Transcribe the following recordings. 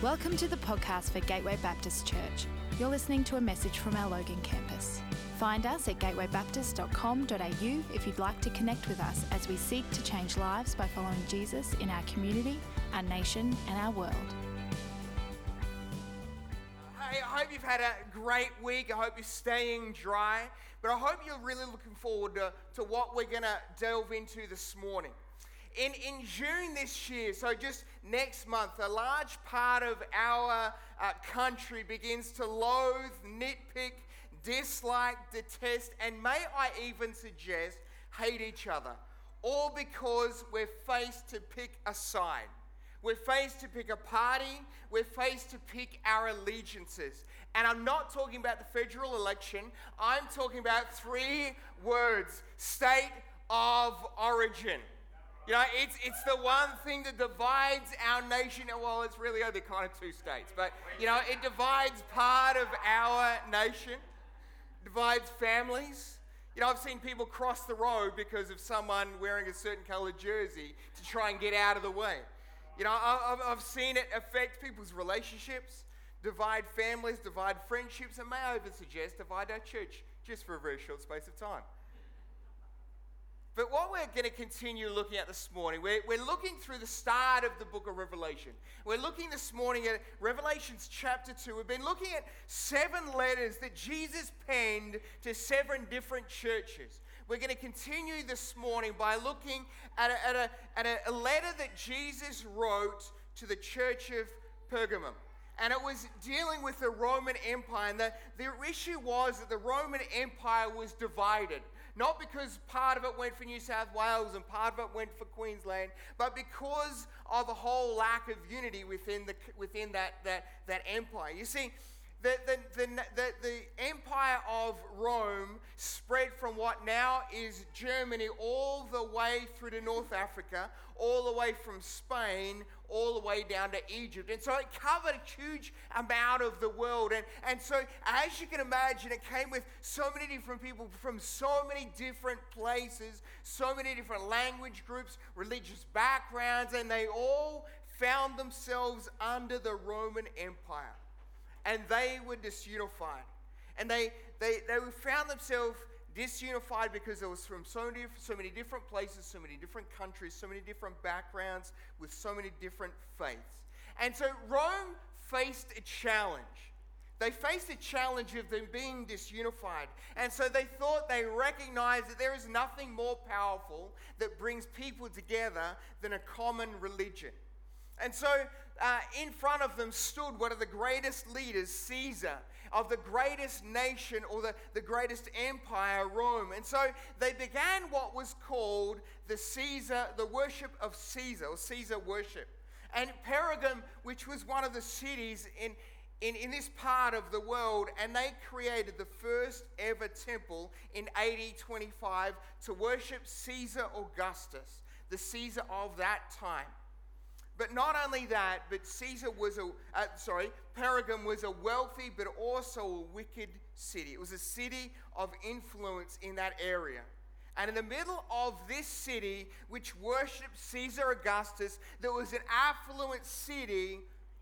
Welcome to the podcast for Gateway Baptist Church. You're listening to a message from our Logan campus. Find us at gatewaybaptist.com.au if you'd like to connect with us as we seek to change lives by following Jesus in our community, our nation, and our world. Hey, I hope you've had a great week. I hope you're staying dry. But I hope you're really looking forward to, to what we're going to delve into this morning. In, in June this year, so just next month, a large part of our uh, country begins to loathe, nitpick, dislike, detest, and may I even suggest hate each other. All because we're faced to pick a side. We're faced to pick a party. We're faced to pick our allegiances. And I'm not talking about the federal election. I'm talking about three words state of origin. You know, it's, it's the one thing that divides our nation. Well, it's really only kind of two states, but, you know, it divides part of our nation, divides families. You know, I've seen people cross the road because of someone wearing a certain colored jersey to try and get out of the way. You know, I've, I've seen it affect people's relationships, divide families, divide friendships, and may I even suggest divide our church just for a very short space of time. But what we're going to continue looking at this morning, we're, we're looking through the start of the book of Revelation. We're looking this morning at Revelations chapter 2. We've been looking at seven letters that Jesus penned to seven different churches. We're going to continue this morning by looking at a, at a, at a letter that Jesus wrote to the church of Pergamum and it was dealing with the Roman Empire. And the, the issue was that the Roman Empire was divided. Not because part of it went for New South Wales and part of it went for Queensland, but because of a whole lack of unity within, the, within that, that, that empire. You see, the, the, the, the, the empire of Rome spread from what now is Germany all the way through to North Africa, all the way from Spain, all the way down to Egypt. And so it covered a huge amount of the world. And, and so, as you can imagine, it came with so many different people from so many different places, so many different language groups, religious backgrounds, and they all found themselves under the Roman Empire and they were disunified. And they, they, they found themselves disunified because it was from so many, so many different places, so many different countries, so many different backgrounds, with so many different faiths. And so Rome faced a challenge. They faced a challenge of them being disunified. And so they thought they recognized that there is nothing more powerful that brings people together than a common religion. And so uh, in front of them stood one of the greatest leaders, Caesar, of the greatest nation or the, the greatest empire, Rome. And so they began what was called the Caesar, the worship of Caesar, or Caesar worship. And Pergamum, which was one of the cities in, in, in this part of the world, and they created the first ever temple in AD 25 to worship Caesar Augustus, the Caesar of that time. But not only that, but Caesar was a, uh, sorry, Pergamum was a wealthy but also a wicked city. It was a city of influence in that area. And in the middle of this city, which worshipped Caesar Augustus, there was an affluent city.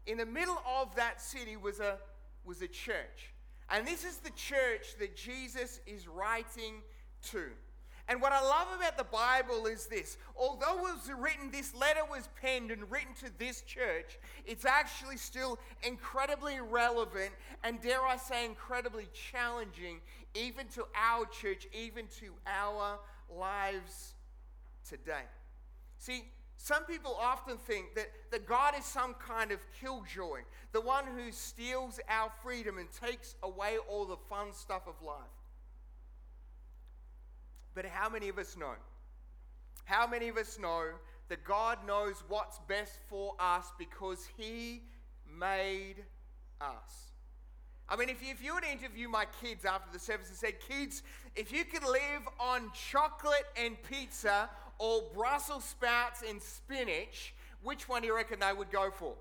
In the middle of that city was a, was a church. And this is the church that Jesus is writing to. And what I love about the Bible is this although it was written, this letter was penned and written to this church, it's actually still incredibly relevant and, dare I say, incredibly challenging, even to our church, even to our lives today. See, some people often think that, that God is some kind of killjoy, the one who steals our freedom and takes away all the fun stuff of life. But how many of us know? How many of us know that God knows what's best for us because He made us? I mean, if you, if you were to interview my kids after the service and said, kids, if you could live on chocolate and pizza or Brussels sprouts and spinach, which one do you reckon they would go for?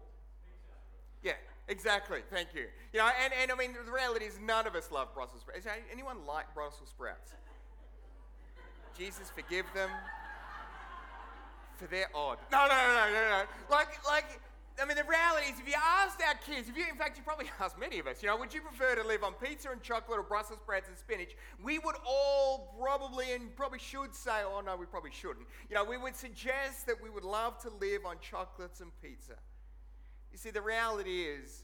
Yeah, exactly. Thank you. You know, and, and I mean, the reality is none of us love Brussels sprouts. Does anyone like Brussels sprouts? Jesus, forgive them for their odd. No, no, no, no, no. Like, like, I mean, the reality is, if you asked our kids, if you, in fact, you probably asked many of us, you know, would you prefer to live on pizza and chocolate or Brussels sprouts and spinach? We would all probably and probably should say, oh no, we probably shouldn't. You know, we would suggest that we would love to live on chocolates and pizza. You see, the reality is,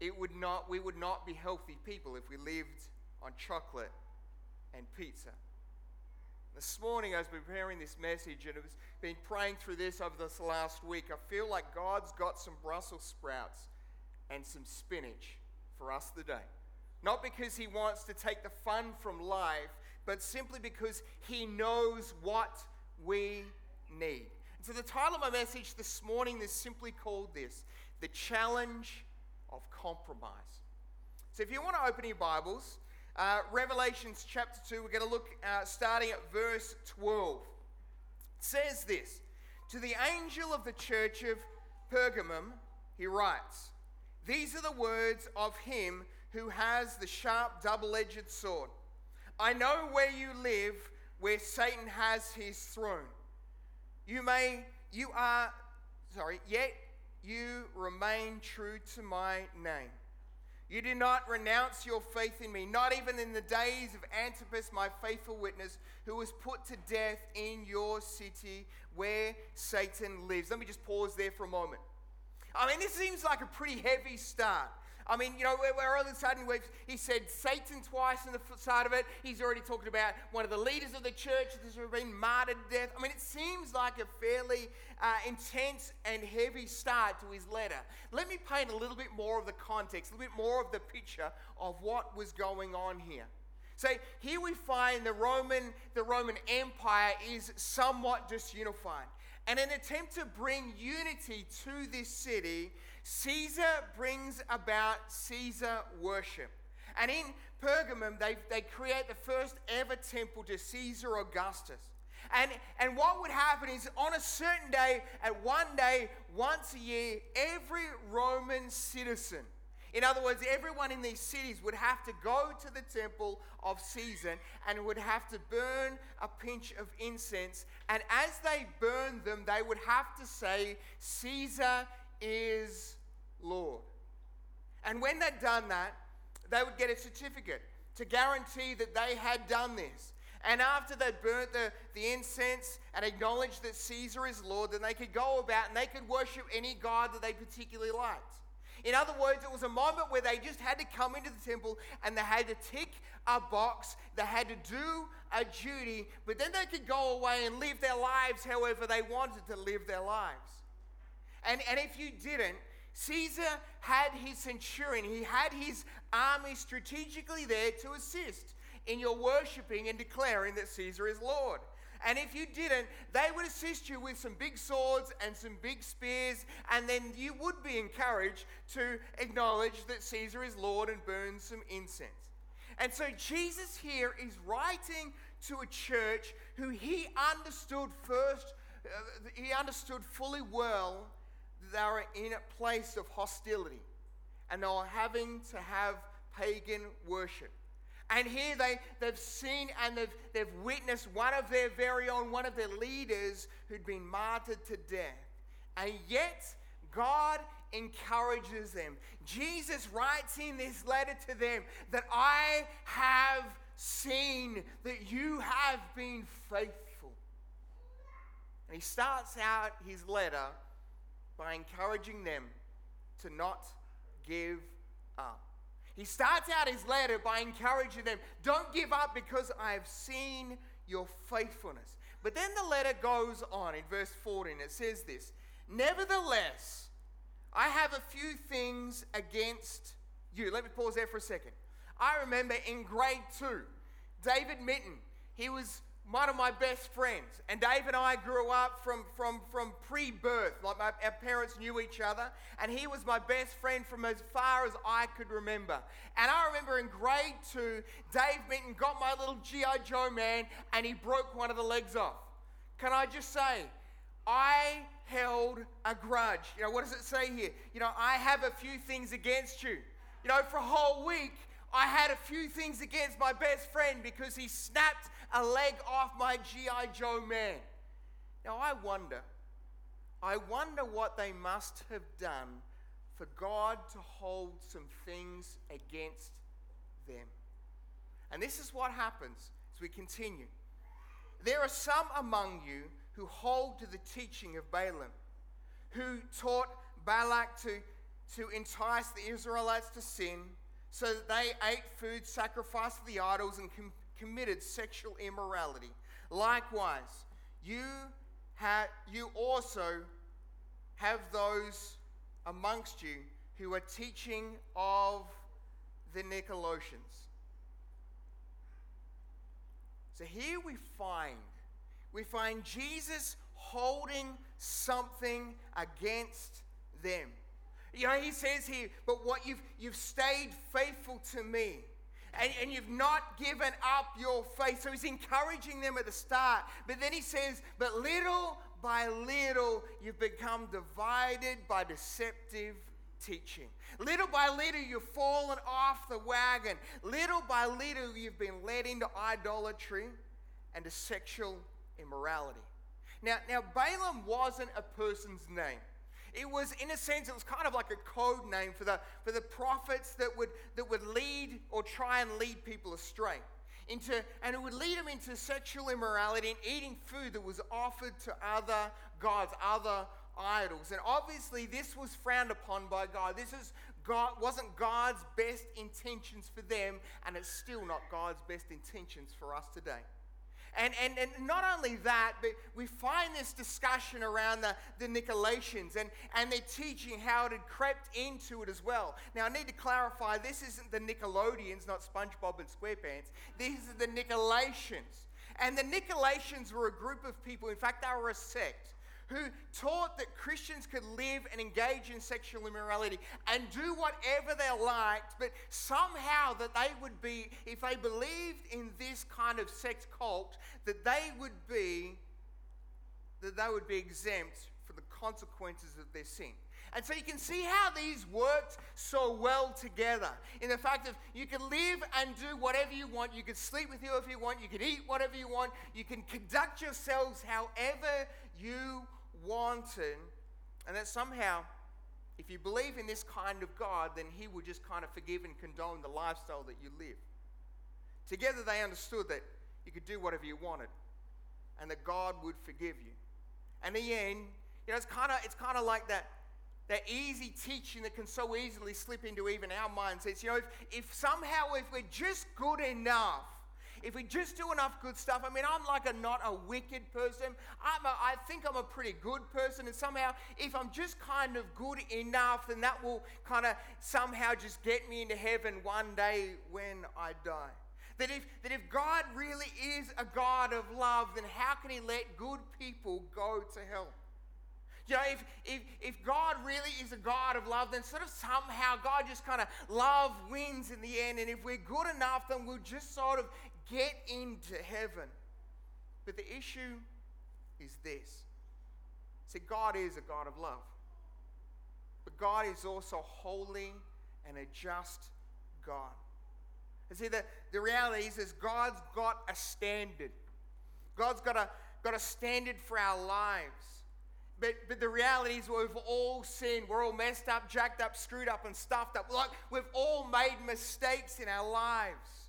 it would not, we would not be healthy people if we lived on chocolate and pizza. This morning, as we're preparing this message, and I've been praying through this over this last week, I feel like God's got some Brussels sprouts and some spinach for us today. Not because He wants to take the fun from life, but simply because He knows what we need. And so, the title of my message this morning is simply called this The Challenge of Compromise. So, if you want to open your Bibles, uh, Revelations chapter 2, we're going to look uh, starting at verse 12. It says this To the angel of the church of Pergamum, he writes, These are the words of him who has the sharp double edged sword. I know where you live, where Satan has his throne. You may, you are, sorry, yet you remain true to my name. You did not renounce your faith in me, not even in the days of Antipas, my faithful witness, who was put to death in your city where Satan lives. Let me just pause there for a moment. I mean, this seems like a pretty heavy start. I mean, you know, where, all of a sudden he said Satan twice in the side of it. He's already talked about one of the leaders of the church that has been martyred to death. I mean, it seems like a fairly uh, intense and heavy start to his letter. Let me paint a little bit more of the context, a little bit more of the picture of what was going on here. So here we find the Roman, the Roman Empire is somewhat disunified. And an attempt to bring unity to this city, Caesar brings about Caesar worship. And in Pergamum, they, they create the first ever temple to Caesar Augustus. And, and what would happen is on a certain day, at one day, once a year, every Roman citizen, in other words, everyone in these cities would have to go to the temple of Caesar and would have to burn a pinch of incense. And as they burned them, they would have to say, Caesar is Lord. And when they'd done that, they would get a certificate to guarantee that they had done this. And after they'd burnt the, the incense and acknowledged that Caesar is Lord, then they could go about and they could worship any god that they particularly liked. In other words, it was a moment where they just had to come into the temple and they had to tick a box, they had to do a duty, but then they could go away and live their lives however they wanted to live their lives. And, and if you didn't, Caesar had his centurion, he had his army strategically there to assist in your worshiping and declaring that Caesar is Lord. And if you didn't, they would assist you with some big swords and some big spears, and then you would be encouraged to acknowledge that Caesar is Lord and burn some incense. And so Jesus here is writing to a church who he understood first, uh, he understood fully well they were in a place of hostility and they were having to have pagan worship. And here they, they've seen and they've, they've witnessed one of their very own, one of their leaders who'd been martyred to death. And yet, God encourages them. Jesus writes in this letter to them that I have seen that you have been faithful. And he starts out his letter by encouraging them to not give up. He starts out his letter by encouraging them, don't give up because I have seen your faithfulness. But then the letter goes on in verse 14. It says this Nevertheless, I have a few things against you. Let me pause there for a second. I remember in grade two, David Mitten, he was one of my best friends. And Dave and I grew up from, from, from pre birth. Like my, our parents knew each other. And he was my best friend from as far as I could remember. And I remember in grade two, Dave Minton got my little G.I. Joe man and he broke one of the legs off. Can I just say, I held a grudge. You know, what does it say here? You know, I have a few things against you. You know, for a whole week, I had a few things against my best friend because he snapped a leg off my G.I. Joe man. Now, I wonder, I wonder what they must have done for God to hold some things against them. And this is what happens as we continue. There are some among you who hold to the teaching of Balaam, who taught Balak to, to entice the Israelites to sin, so that they ate food sacrificed to the idols and com- committed sexual immorality. Likewise, you, ha- you also have those amongst you who are teaching of the Nicolaitans. So here we find we find Jesus holding something against them. You know, he says here, but what you've you've stayed faithful to me. And, and you've not given up your faith. So he's encouraging them at the start. But then he says, but little by little you've become divided by deceptive teaching. Little by little, you've fallen off the wagon. Little by little, you've been led into idolatry and to sexual immorality. Now, now Balaam wasn't a person's name. It was, in a sense, it was kind of like a code name for the, for the prophets that would, that would lead or try and lead people astray. Into, and it would lead them into sexual immorality and eating food that was offered to other gods, other idols. And obviously, this was frowned upon by God. This is God, wasn't God's best intentions for them, and it's still not God's best intentions for us today. And, and, and not only that, but we find this discussion around the, the Nicolaitans and, and their teaching how it had crept into it as well. Now, I need to clarify this isn't the Nickelodeons, not SpongeBob and SquarePants. These are the Nicolaitans. And the Nicolaitans were a group of people, in fact, they were a sect who taught that Christians could live and engage in sexual immorality and do whatever they liked, but somehow that they would be, if they believed in this kind of sex cult, that they would be, that they would be exempt from the consequences of their sin. And so you can see how these worked so well together. In the fact that you can live and do whatever you want, you can sleep with whoever you want, you can eat whatever you want, you can conduct yourselves however you wanted, and that somehow, if you believe in this kind of God, then He will just kind of forgive and condone the lifestyle that you live. Together, they understood that you could do whatever you wanted, and that God would forgive you. And in the end, you know, it's kind of it's kind of like that that easy teaching that can so easily slip into even our mindsets. You know, if, if somehow if we're just good enough, if we just do enough good stuff, I mean, I'm like a not a wicked person. I'm a, I think I'm a pretty good person, and somehow, if I'm just kind of good enough, then that will kind of somehow just get me into heaven one day when I die. That if, that if God really is a God of love, then how can He let good people go to hell? You know, if, if, if God really is a God of love, then sort of somehow God just kind of love wins in the end. And if we're good enough, then we'll just sort of get into heaven. But the issue is this see, God is a God of love, but God is also holy and a just God. And see, the, the reality is, is God's got a standard. God's got a, got a standard for our lives. But, but the reality is we've all sinned. We're all messed up, jacked up, screwed up, and stuffed up. Like we've all made mistakes in our lives.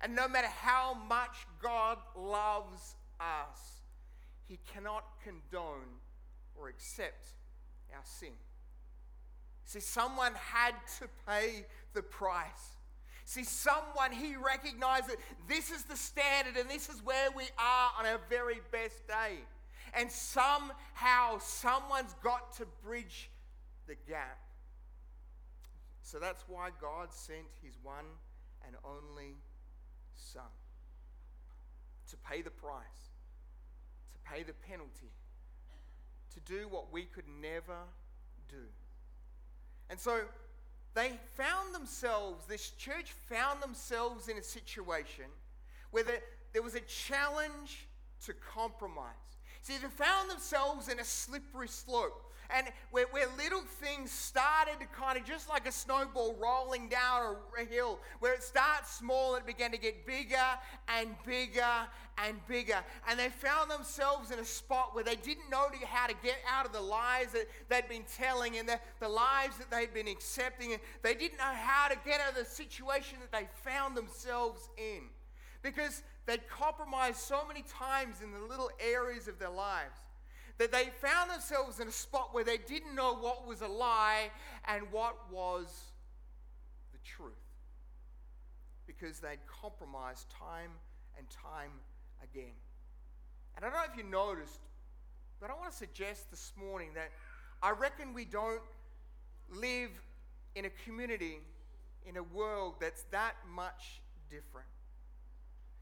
And no matter how much God loves us, He cannot condone or accept our sin. See, someone had to pay the price. See, someone, he recognized that this is the standard and this is where we are on our very best day. And somehow, someone's got to bridge the gap. So that's why God sent his one and only Son to pay the price, to pay the penalty, to do what we could never do. And so they found themselves, this church found themselves in a situation where there was a challenge to compromise. See, they found themselves in a slippery slope and where, where little things started to kind of just like a snowball rolling down a, hill, where it starts small and it began to get bigger and bigger and bigger. And they found themselves in a spot where they didn't know how to get out of the lies that they'd been telling and the, the lives that they'd been accepting. And they didn't know how to get out of the situation that they found themselves in. Because they'd compromised so many times in the little areas of their lives that they found themselves in a spot where they didn't know what was a lie and what was the truth. Because they'd compromised time and time again. And I don't know if you noticed, but I want to suggest this morning that I reckon we don't live in a community, in a world that's that much different.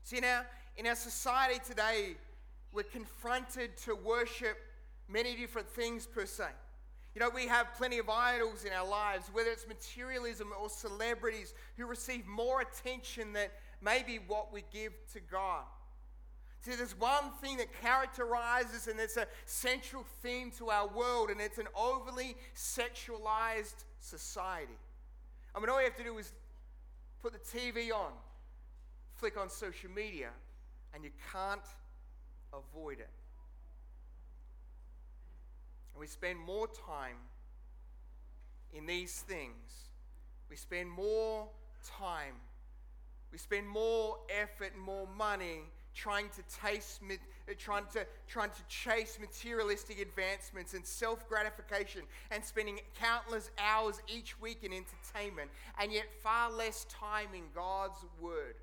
See, now, in our society today, we're confronted to worship many different things per se. You know, we have plenty of idols in our lives, whether it's materialism or celebrities who receive more attention than maybe what we give to God. See, there's one thing that characterizes and it's a central theme to our world, and it's an overly sexualized society. I mean, all you have to do is put the TV on, flick on social media, and you can't avoid it. And we spend more time in these things. We spend more time. We spend more effort more money trying to taste, trying to, trying to chase materialistic advancements and self gratification and spending countless hours each week in entertainment, and yet far less time in God's Word.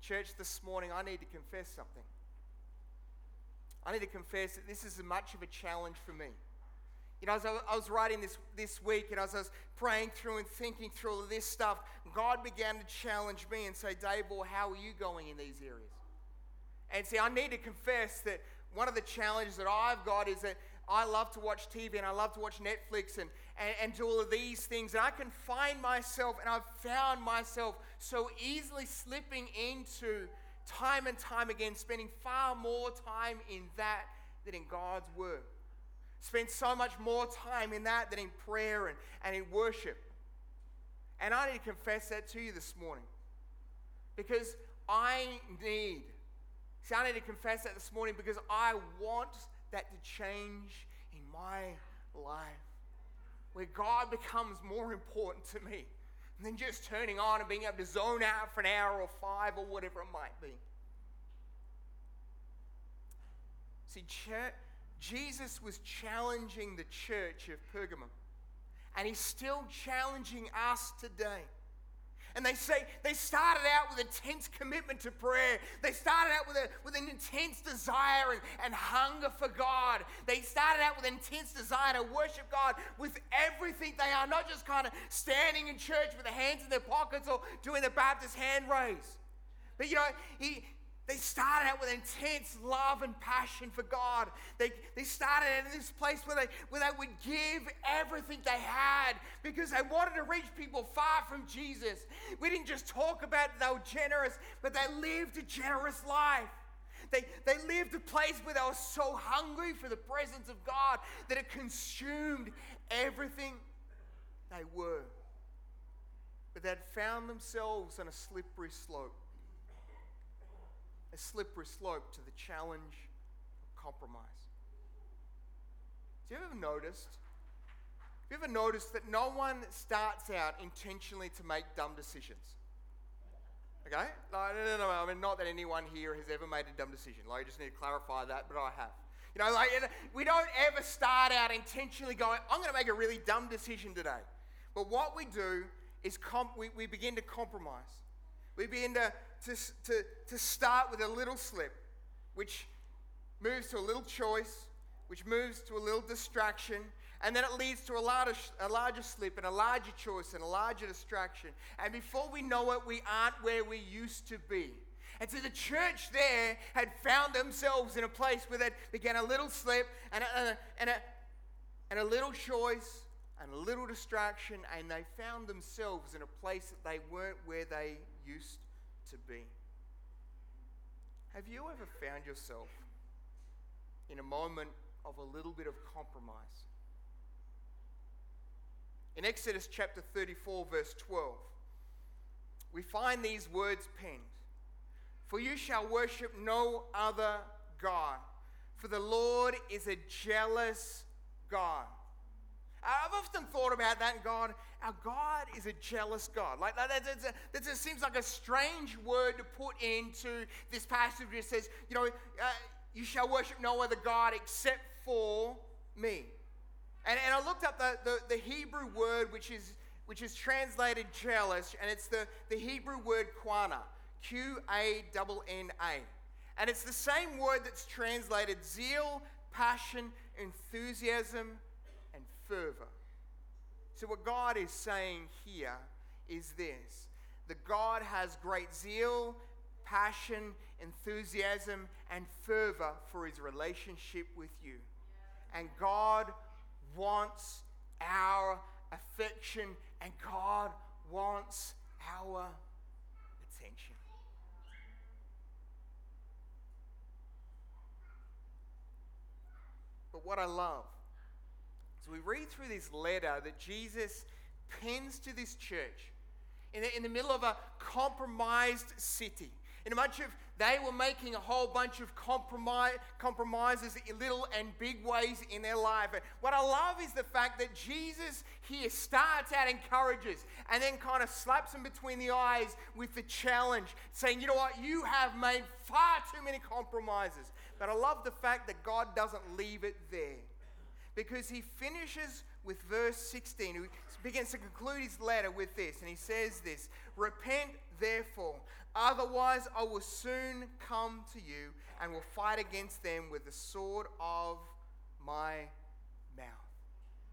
Church, this morning, I need to confess something. I need to confess that this is as much of a challenge for me. You know, as I was writing this, this week and as I was praying through and thinking through all of this stuff, God began to challenge me and say, Dave, well, how are you going in these areas? And see, I need to confess that one of the challenges that I've got is that I love to watch TV and I love to watch Netflix and, and, and do all of these things. And I can find myself, and I've found myself so easily slipping into time and time again, spending far more time in that than in God's Word. Spend so much more time in that than in prayer and, and in worship. And I need to confess that to you this morning because I need, see, I need to confess that this morning because I want that to change in my life where God becomes more important to me than just turning on and being able to zone out for an hour or five or whatever it might be. See, church, Jesus was challenging the church of Pergamum, and he's still challenging us today. And they say they started out with intense commitment to prayer. They started out with, a, with an intense desire and, and hunger for God. They started out with intense desire to worship God with everything they are, not just kind of standing in church with their hands in their pockets or doing the Baptist hand raise. But you know, he, they started out with intense love and passion for God. They, they started out in this place where they, where they would give everything they had because they wanted to reach people far from Jesus. We didn't just talk about they were generous, but they lived a generous life. They, they lived a place where they were so hungry for the presence of God that it consumed everything they were. But they'd found themselves on a slippery slope a slippery slope to the challenge of compromise. Have you ever noticed? Have you ever noticed that no one starts out intentionally to make dumb decisions? Okay? No, no, no, no. I mean, not that anyone here has ever made a dumb decision. Like, I just need to clarify that, but I have. You know, like, we don't ever start out intentionally going, I'm going to make a really dumb decision today. But what we do is comp- we, we begin to compromise. We begin to to, to, to start with a little slip, which moves to a little choice, which moves to a little distraction, and then it leads to a larger, a larger slip and a larger choice and a larger distraction. And before we know it, we aren't where we used to be. And so the church there had found themselves in a place where they began a little slip and a, and a, and a, and a little choice and a little distraction, and they found themselves in a place that they weren't where they used to be. Have you ever found yourself in a moment of a little bit of compromise? In Exodus chapter 34, verse 12, we find these words penned For you shall worship no other God, for the Lord is a jealous God. I've often thought about that, and God, our God is a jealous God. Like that, that, that, just seems like a strange word to put into this passage. It says, you know, uh, you shall worship no other God except for me. And, and I looked up the, the, the Hebrew word which is, which is translated jealous, and it's the, the Hebrew word qanna, Q A N N A. And it's the same word that's translated zeal, passion, enthusiasm, fervor. So, what God is saying here is this that God has great zeal, passion, enthusiasm, and fervor for his relationship with you. And God wants our affection, and God wants our attention. But what I love we read through this letter that Jesus pens to this church in the, in the middle of a compromised city in a bunch of, they were making a whole bunch of compromise, compromises in little and big ways in their life. What I love is the fact that Jesus here starts out encourages and then kind of slaps them between the eyes with the challenge, saying, you know what, you have made far too many compromises. But I love the fact that God doesn't leave it there because he finishes with verse 16. He begins to conclude his letter with this, and he says this Repent, therefore Otherwise, I will soon come to you and will fight against them with the sword of my mouth.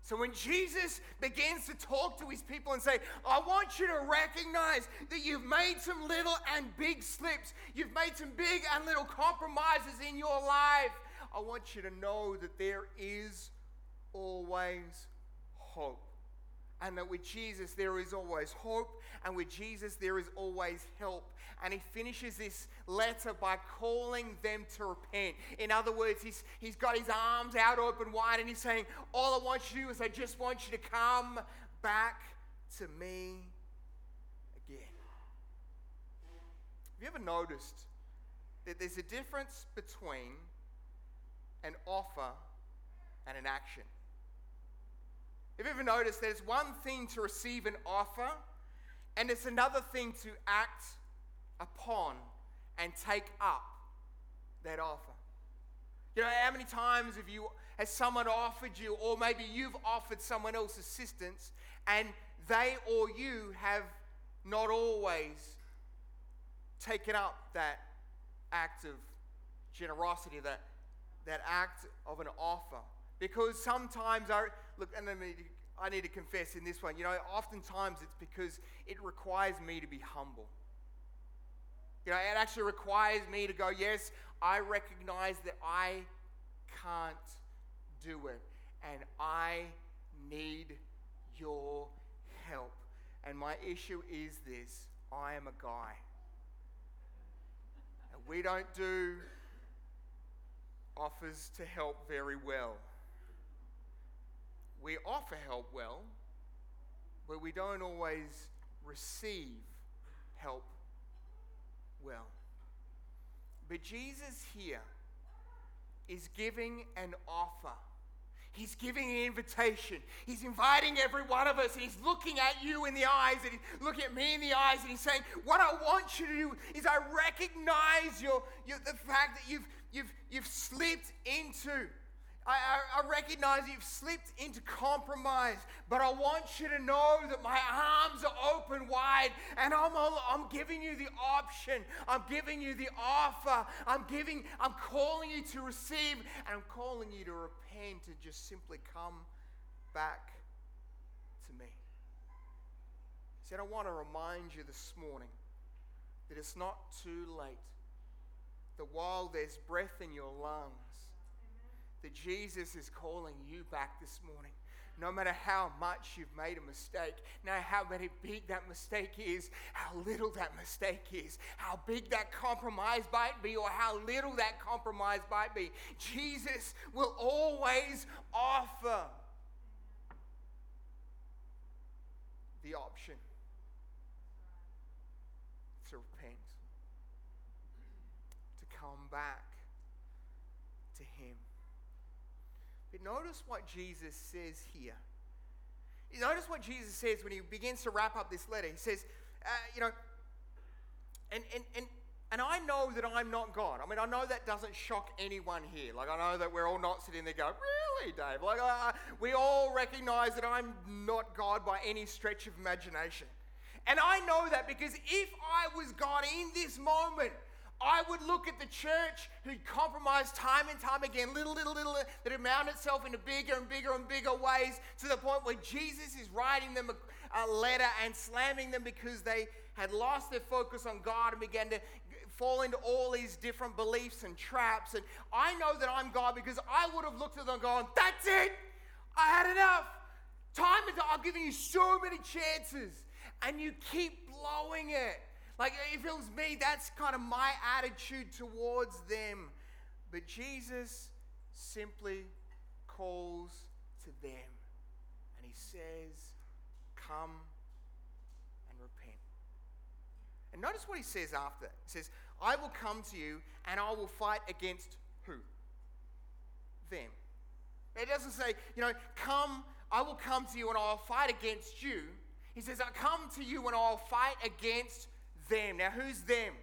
So when Jesus begins to talk to his people and say, I want you to recognize that you've made some little and big slips, you've made some big and little compromises in your life, I want you to know that there is always hope and that with Jesus there is always hope, and with Jesus there is always help. And he finishes this letter by calling them to repent. In other words, he's, he's got his arms out open wide and he's saying, All I want you to do is I just want you to come back to me again. Have you ever noticed that there's a difference between an offer and an action? Have you ever noticed that it's one thing to receive an offer, and it's another thing to act upon and take up that offer? You know, how many times have you, has someone offered you, or maybe you've offered someone else assistance, and they or you have not always taken up that act of generosity, that, that act of an offer? Because sometimes I look, and need, I need to confess in this one, you know, oftentimes it's because it requires me to be humble. You know, it actually requires me to go, yes, I recognize that I can't do it, and I need your help. And my issue is this I am a guy. And we don't do offers to help very well we offer help well, but we don't always receive help well. But Jesus here is giving an offer. He's giving an invitation. He's inviting every one of us, and he's looking at you in the eyes, and he's looking at me in the eyes, and he's saying, What I want you to do is I recognize your, your the fact that you've, you've, you've slipped into I, I, I, recognize you've slipped into compromise, but I want you to know that my arms are open wide and I'm, I'm giving you the option. I'm giving you the offer. I'm giving, I'm calling you to receive and I'm calling you to repent and just simply come back to me. He said, I want to remind you this morning that it's not too late. That while there's breath in your lungs, that Jesus is calling you back this morning. No matter how much you've made a mistake, no matter how big that mistake is, how little that mistake is, how big that compromise might be, or how little that compromise might be, Jesus will always offer the option to repent, to come back to Him. But notice what Jesus says here. Notice what Jesus says when he begins to wrap up this letter. He says, uh, you know, and, and, and, and I know that I'm not God. I mean, I know that doesn't shock anyone here. Like, I know that we're all not sitting there going, really, Dave? Like, uh, we all recognize that I'm not God by any stretch of imagination. And I know that because if I was God in this moment, I would look at the church who compromised time and time again, little, little, little, that amount itself into bigger and bigger and bigger ways to the point where Jesus is writing them a, a letter and slamming them because they had lost their focus on God and began to fall into all these different beliefs and traps. And I know that I'm God because I would have looked at them gone, That's it! I had enough! Time and time, I've given you so many chances, and you keep blowing it. Like, if it was me, that's kind of my attitude towards them. But Jesus simply calls to them and he says, Come and repent. And notice what he says after. He says, I will come to you and I will fight against who? Them. It doesn't say, you know, come, I will come to you and I'll fight against you. He says, I come to you and I'll fight against them. Now, who's them?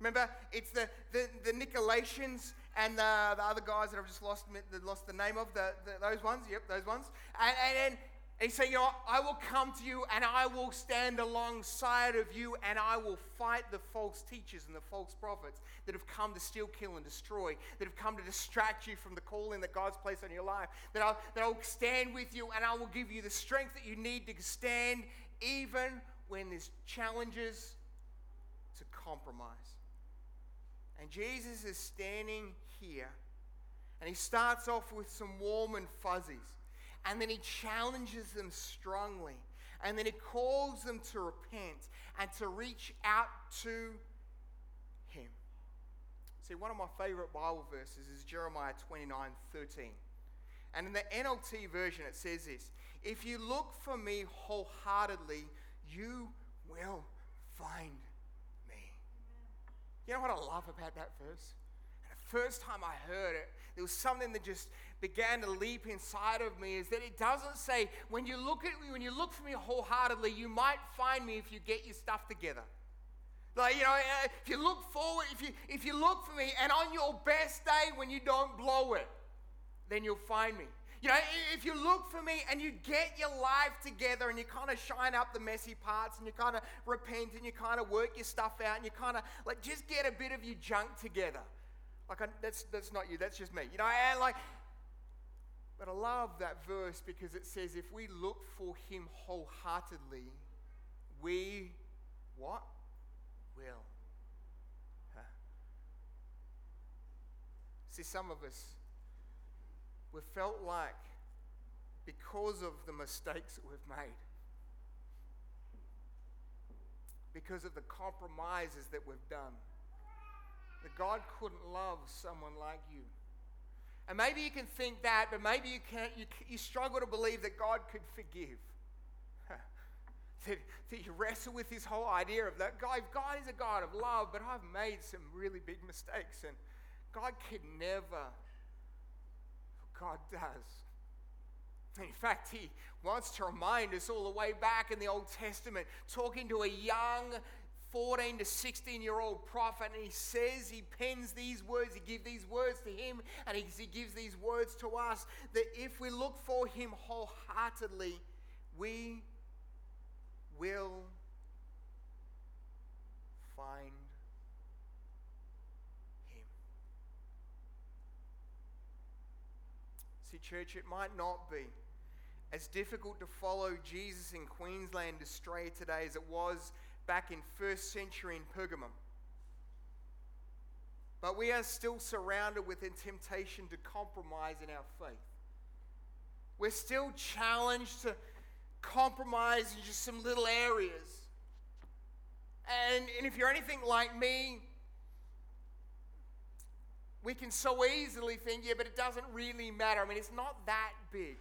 Remember, it's the, the, the Nicolaitans and the, the other guys that I've just lost, lost the name of, the, the, those ones. Yep, those ones. And, and, and he's saying, you know, I will come to you and I will stand alongside of you and I will fight the false teachers and the false prophets that have come to steal, kill, and destroy, that have come to distract you from the calling that God's placed on your life. That I'll, that I'll stand with you and I will give you the strength that you need to stand even when there's challenges compromise. And Jesus is standing here and he starts off with some warm and fuzzies. And then he challenges them strongly. And then he calls them to repent and to reach out to him. See, one of my favorite Bible verses is Jeremiah 29 13. And in the NLT version, it says this If you look for me wholeheartedly, you will find you know what I love about that verse? The first time I heard it, there was something that just began to leap inside of me is that it doesn't say, when you look at me, when you look for me wholeheartedly, you might find me if you get your stuff together. Like, you know, uh, if you look forward, if you, if you look for me, and on your best day when you don't blow it, then you'll find me. You know, if you look for me and you get your life together and you kind of shine up the messy parts and you kind of repent and you kind of work your stuff out and you kind of like just get a bit of your junk together. Like, I, that's, that's not you, that's just me. You know, and like, but I love that verse because it says if we look for him wholeheartedly, we what? Will. Huh. See, some of us, we felt like because of the mistakes that we've made, because of the compromises that we've done, that God couldn't love someone like you. And maybe you can think that, but maybe you can't. You, you struggle to believe that God could forgive. that, that you wrestle with this whole idea of that God, God is a God of love, but I've made some really big mistakes, and God could never God does. In fact, he wants to remind us all the way back in the Old Testament, talking to a young 14 to 16 year old prophet, and he says, he pens these words, he gives these words to him, and he, gives these words to us that if we look for him wholeheartedly, we will find church, it might not be as difficult to follow Jesus in Queensland Australia today as it was back in first century in Pergamum. But we are still surrounded with a temptation to compromise in our faith. We're still challenged to compromise in just some little areas. And, and if you're anything like me, we can so easily think, yeah, but it doesn't really matter. I mean, it's not that big.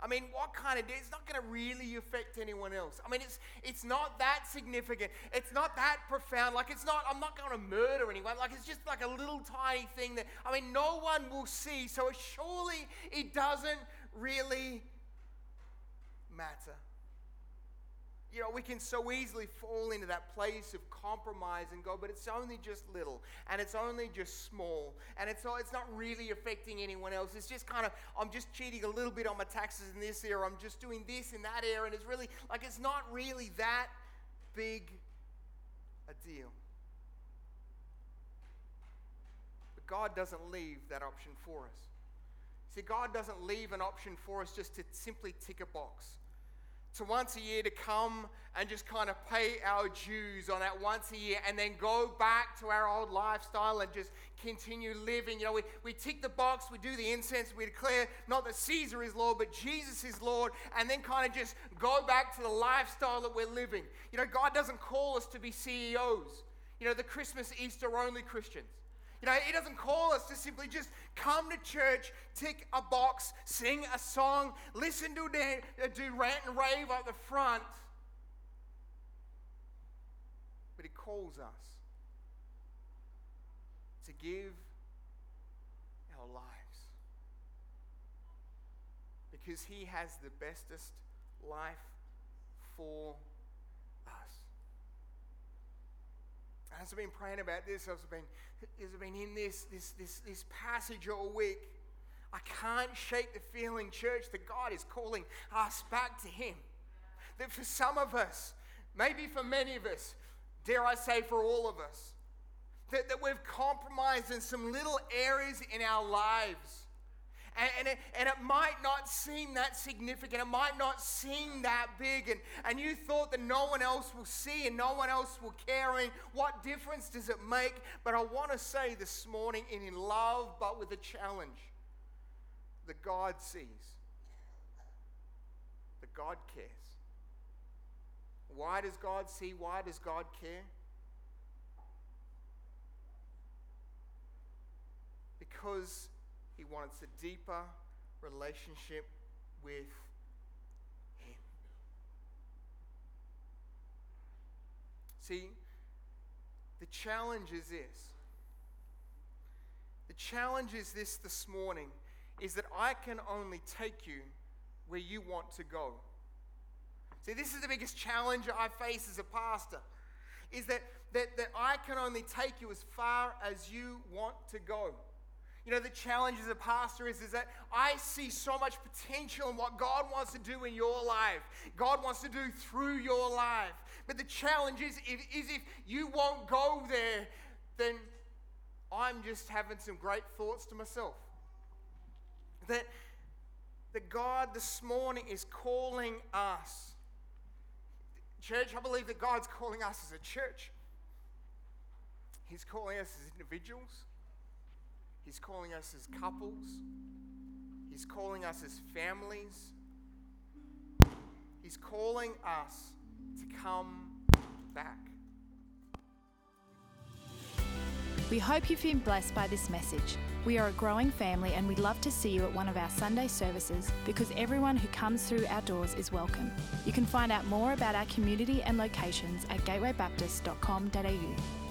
I mean, what kind of? It's not going to really affect anyone else. I mean, it's, it's not that significant. It's not that profound. Like, it's not, I'm not going to murder anyone. Like, it's just like a little tiny thing that, I mean, no one will see. So surely it doesn't really matter you know, we can so easily fall into that place of compromise and go, but it's only just little and it's only just small and it's, it's not really affecting anyone else. It's just kind of, I'm just cheating a little bit on my taxes in this area, I'm just doing this in that area, and it's really, like, it's not really that big a deal. But God doesn't leave that option for us. See, God doesn't leave an option for us just to simply tick a box to once a year to come and just kind of pay our dues on that once a year and then go back to our old lifestyle and just continue living. You know, we, we tick the box, we do the incense, we declare not that Caesar is Lord, but Jesus is Lord, and then kind of just go back to the lifestyle that we're living. You know, God doesn't call us to be CEOs, you know, the Christmas, Easter only Christians. You know, He doesn't call us to simply just come to church, tick a box, sing a song, listen to uh, do rant and rave at the front. But He calls us to give our lives because He has the bestest life for as I've been praying about this, I've been, as I've been in this, this, this, this passage all week, I can't shake the feeling, church, that God is calling us back to Him. That for some of us, maybe for many of us, dare I say for all of us, that, that we've compromised in some little areas in our lives and, and, it, and it might not seem that significant. It might not seem that big. And, and you thought that no one else will see and no one else will care. And what difference does it make? But I want to say this morning, in, in love, but with a challenge, that God sees, that God cares. Why does God see? Why does God care? Because he wants a deeper relationship with Him. See, the challenge is this. The challenge is this this morning is that I can only take you where you want to go. See, this is the biggest challenge I face as a pastor is that, that, that I can only take you as far as you want to go. You know, the challenge as a pastor is, is that I see so much potential in what God wants to do in your life, God wants to do through your life. But the challenge is, if, is if you won't go there, then I'm just having some great thoughts to myself. That, that God this morning is calling us. Church, I believe that God's calling us as a church. He's calling us as individuals. He's calling us as couples. He's calling us as families. He's calling us to come back. We hope you've been blessed by this message. We are a growing family and we'd love to see you at one of our Sunday services because everyone who comes through our doors is welcome. You can find out more about our community and locations at gatewaybaptist.com.au.